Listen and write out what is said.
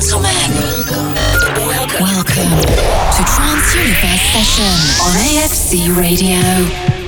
gentlemen, welcome to Trans Universe Session on AFC Radio.